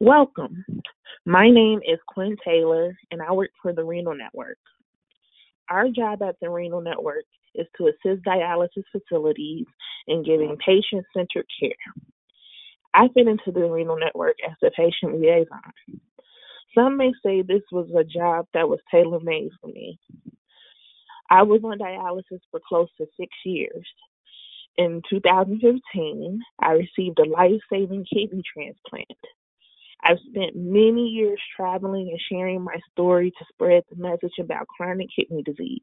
Welcome. My name is Quinn Taylor, and I work for the Renal Network. Our job at the Renal Network is to assist dialysis facilities in giving patient centered care. I fit into the Renal Network as a patient liaison. Some may say this was a job that was tailor made for me. I was on dialysis for close to six years. In 2015, I received a life saving kidney transplant. I've spent many years traveling and sharing my story to spread the message about chronic kidney disease.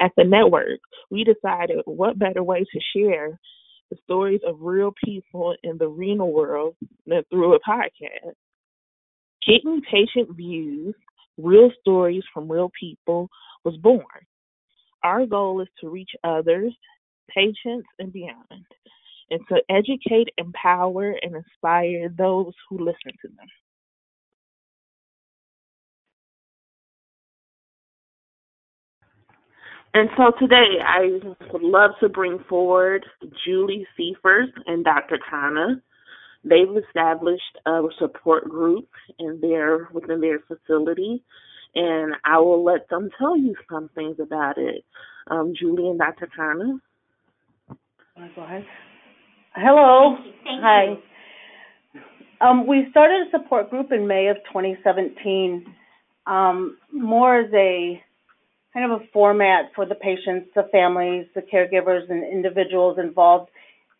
At the network, we decided what better way to share the stories of real people in the renal world than through a podcast. Kidney Patient Views, Real Stories from Real People, was born. Our goal is to reach others, patients, and beyond and to educate, empower, and inspire those who listen to them. And so today I would love to bring forward Julie Seifert and Dr. Kana. They've established a support group in their within their facility, and I will let them tell you some things about it. Um, Julie and Dr. Kana. Go ahead. Hello. Thank you. Thank Hi. you. Um, we started a support group in May of 2017, um, more as a kind of a format for the patients, the families, the caregivers, and individuals involved.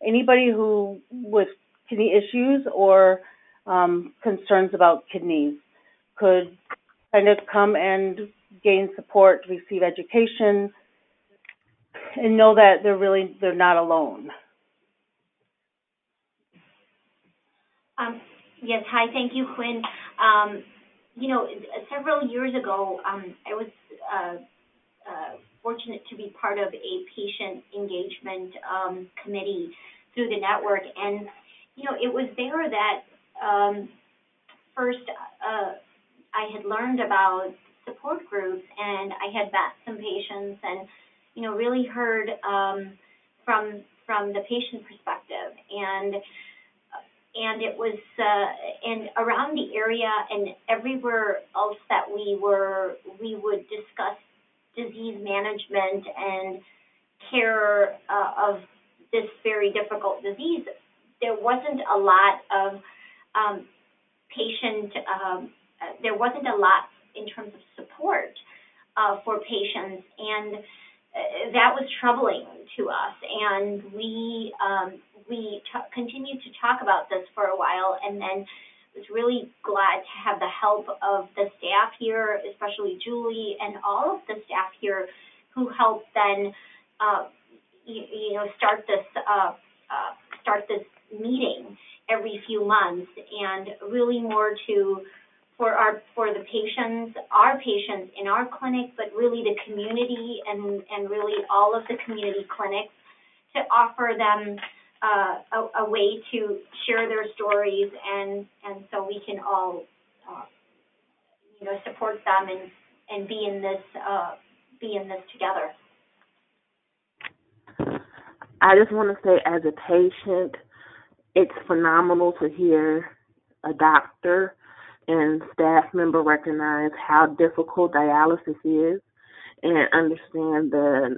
Anybody who with kidney issues or um, concerns about kidneys could kind of come and gain support, receive education, and know that they're really they're not alone. Um, yes, hi, thank you, Quinn. Um, you know, several years ago, um, I was uh, uh, fortunate to be part of a patient engagement um, committee through the network, and you know, it was there that um, first uh, I had learned about support groups, and I had met some patients, and you know, really heard um, from from the patient perspective, and and it was uh, and around the area and everywhere else that we were, we would discuss disease management and care uh, of this very difficult disease. There wasn't a lot of um, patient, um, there wasn't a lot in terms of support uh, for patients, and uh, that was troubling to us. And we um, we t- continued to talk about this for a while and then was really glad to have the help of the staff here, especially Julie and all of the staff here who helped then, uh, you, you, know, start this, uh, uh, start this meeting every few months and really more to, for our, for the patients, our patients in our clinic, but really the community and, and really all of the community clinics to offer them uh, a, a way to share their stories and, and so we can all, uh, you know, support them and, and be in this, uh, be in this together. I just want to say, as a patient, it's phenomenal to hear a doctor and staff member recognize how difficult dialysis is and understand the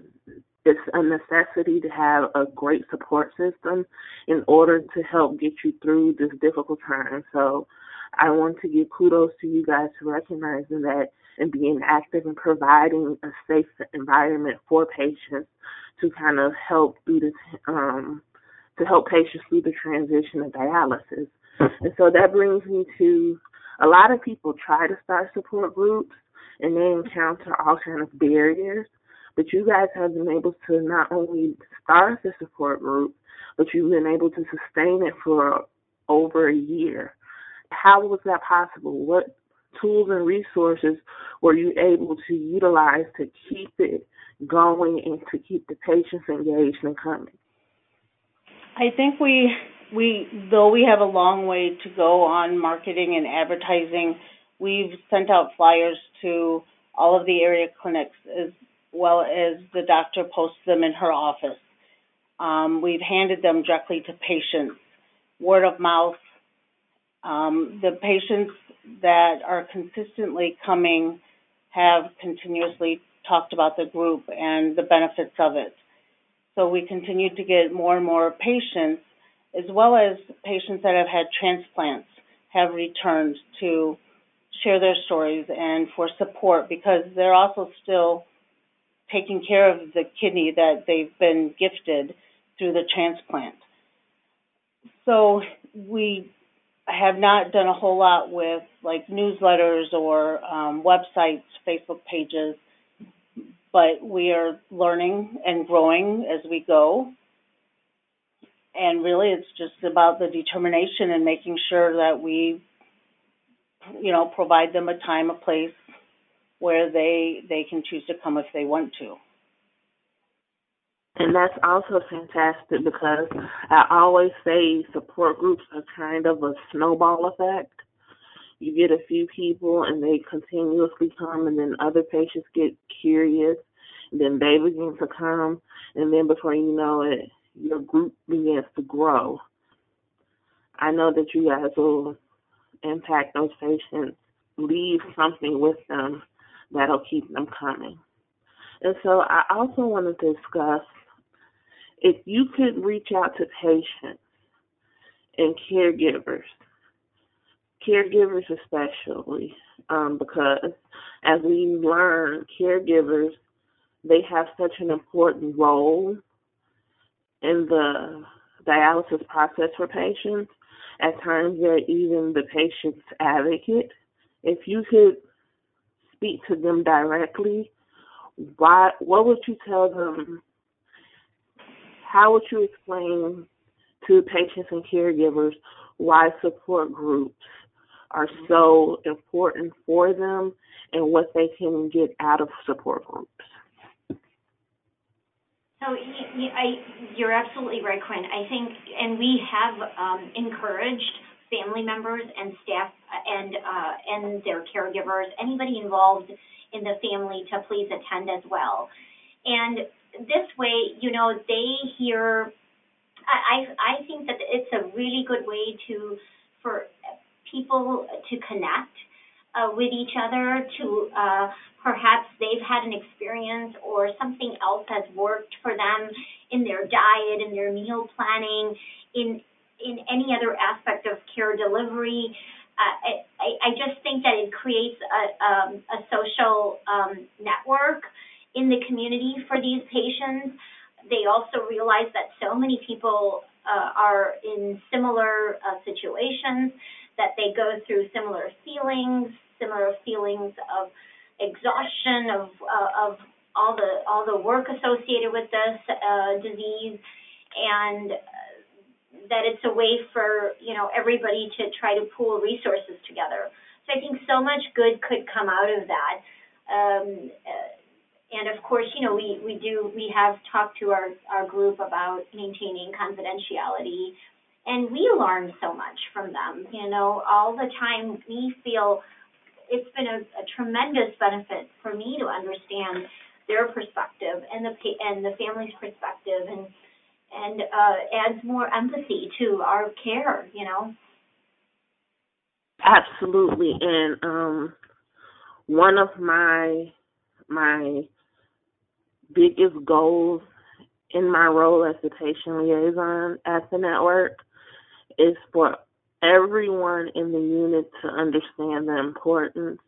it's a necessity to have a great support system in order to help get you through this difficult time. So I want to give kudos to you guys for recognizing that and being active and providing a safe environment for patients to kind of help through this um to help patients through the transition of dialysis. And so that brings me to a lot of people try to start support groups and they encounter all kind of barriers but you guys have been able to not only start the support group, but you've been able to sustain it for over a year. How was that possible? What tools and resources were you able to utilize to keep it going and to keep the patients engaged and coming? I think we we though we have a long way to go on marketing and advertising, we've sent out flyers to all of the area clinics as well as the doctor posts them in her office. Um, we've handed them directly to patients. Word of mouth Um, the patients that are consistently coming have continuously talked about the group and the benefits of it. So we continue to get more and more patients, as well as patients that have had transplants have returned to share their stories and for support because they're also still taking care of the kidney that they've been gifted through the transplant. So we have not done a whole lot with like newsletters or um, websites, Facebook pages, but we are learning and growing as we go. And really, it's just about the determination and making sure that we, you know, provide them a time, a place where they they can choose to come if they want to. And that's also fantastic because I always say support groups are kind of a snowball effect. You get a few people and they continuously come, and then other patients get curious, and then they begin to come, and then before you know it, your group begins to grow. I know that you guys will impact those patients, leave something with them that'll keep them coming. And so I also want to discuss if you could reach out to patients and caregivers, caregivers especially, um, because as we learn, caregivers they have such an important role in the dialysis process for patients. At times, they're even the patient's advocate. If you could speak to them directly, why? What would you tell them how would you explain to patients and caregivers why support groups are so important for them and what they can get out of support groups? So you, I, you're absolutely right, Quinn. I think, and we have um, encouraged family members and staff and uh, and their caregivers, anybody involved in the family, to please attend as well. And this way, you know, they hear. I I think that it's a really good way to for people to connect uh, with each other. To uh, perhaps they've had an experience or something else has worked for them in their diet, in their meal planning, in in any other aspect of care delivery. Uh, I, I just think that it creates a, um, a social um, network in the community for these patients. They also realize that so many people uh, are in similar uh, situations, that they go through similar feelings, similar feelings of exhaustion, of uh, of all the all the work associated with this uh, disease, and that it's a way for you know everybody to try to pool resources together. So I think so much good could come out of that. Um, uh, and of course, you know, we, we do, we have talked to our, our group about maintaining confidentiality, and we learn so much from them. You know, all the time we feel it's been a, a tremendous benefit for me to understand their perspective and the and the family's perspective, and and uh, adds more empathy to our care. You know. Absolutely, and um, one of my my biggest goals in my role as the patient liaison at the network is for everyone in the unit to understand the importance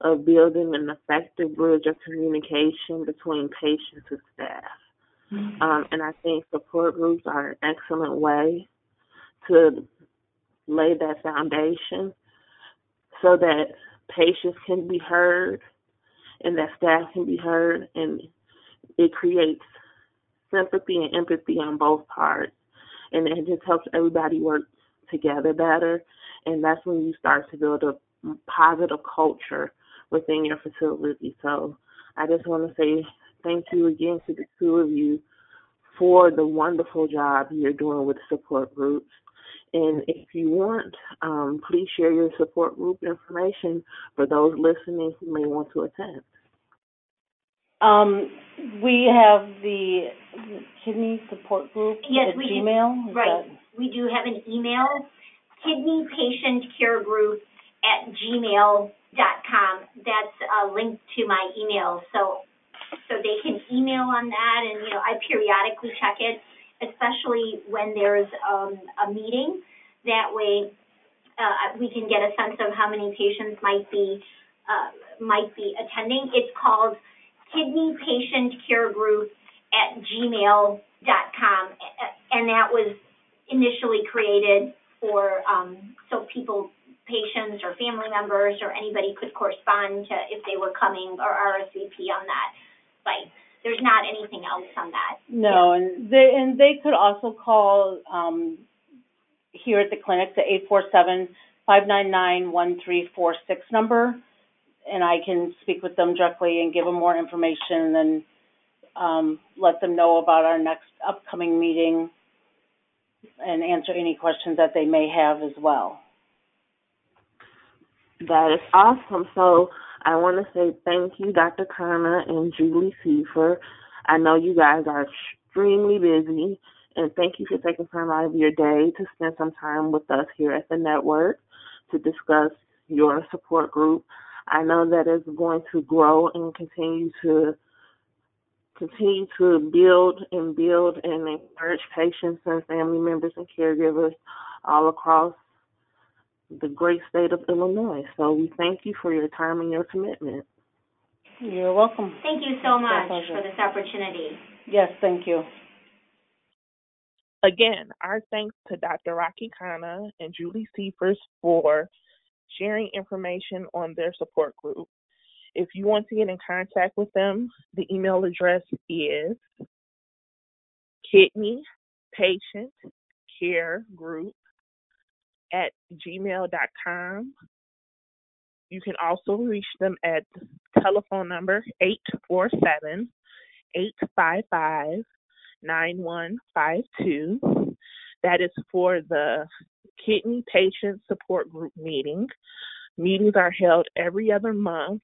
of building an effective bridge of communication between patients and staff. Mm-hmm. Um, and I think support groups are an excellent way to lay that foundation so that patients can be heard and that staff can be heard and it creates sympathy and empathy on both parts, and it just helps everybody work together better. And that's when you start to build a positive culture within your facility. So I just want to say thank you again to the two of you for the wonderful job you're doing with support groups. And if you want, um, please share your support group information for those listening who may want to attend. Um, we have the kidney support group Yes, at we do. Gmail. Is Right. that- We do have an email, kidney patient care group at gmail dot com. That's a link to my email, so so they can email on that, and you know I periodically check it, especially when there's um, a meeting. That way, uh, we can get a sense of how many patients might be uh, might be attending. It's called Kidney Patient Care Group at gmail dot com, and that was initially created for um, so people, patients or family members or anybody could correspond to if they were coming or RSVP on that site. There's not anything else on that. No, and they, and they could also call, um, here at the clinic, the eight four seven five nine nine one three four six number. And I can speak with them directly and give them more information and, um, let them know about our next upcoming meeting and answer any questions that they may have as well. That is awesome. So I want to say thank you, Dr. Kana and Julie Seifer. I know you guys are extremely busy, and thank you for taking time out of your day to spend some time with us here at the network to discuss your support group. I know that it's going to grow and continue to continue to build and build and encourage patients and family members and caregivers all across the great state of Illinois. So we thank you for your time and your commitment. You're welcome. Thank you so much for this opportunity. Yes, thank you. Again, our thanks to Dr. Rocky Kana and Julie Seifers for sharing information on their support group. If you want to get in contact with them, the email address is kidney patient care group at gmail.com. You can also reach them at telephone number 847 855 9152. That is for the Kidney Patient Support Group meeting. Meetings are held every other month.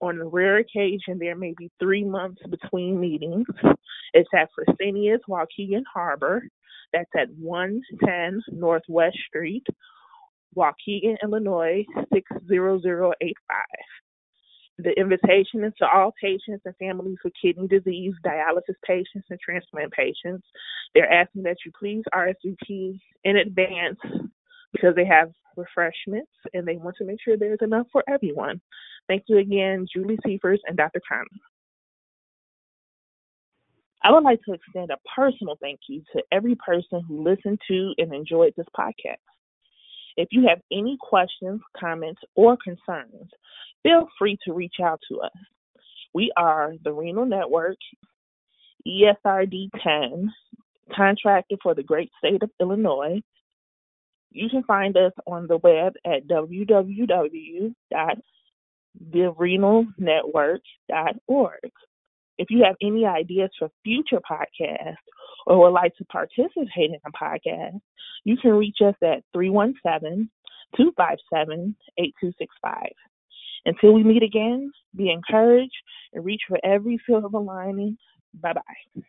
On a rare occasion, there may be three months between meetings. It's at Fresenius Waukegan Harbor. That's at 110 Northwest Street, Waukegan, Illinois 60085. The invitation is to all patients and families with kidney disease, dialysis patients, and transplant patients. They're asking that you please RSVP in advance because they have refreshments and they want to make sure there's enough for everyone. Thank you again, Julie Seifers and Dr. Khan. I would like to extend a personal thank you to every person who listened to and enjoyed this podcast. If you have any questions, comments, or concerns, feel free to reach out to us. We are the Renal Network, ESRD 10, contracted for the great state of Illinois. You can find us on the web at www.therenalnetwork.org. If you have any ideas for future podcasts or would like to participate in a podcast, you can reach us at 317 257 8265. Until we meet again, be encouraged and reach for every silver lining. Bye bye.